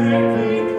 Amen.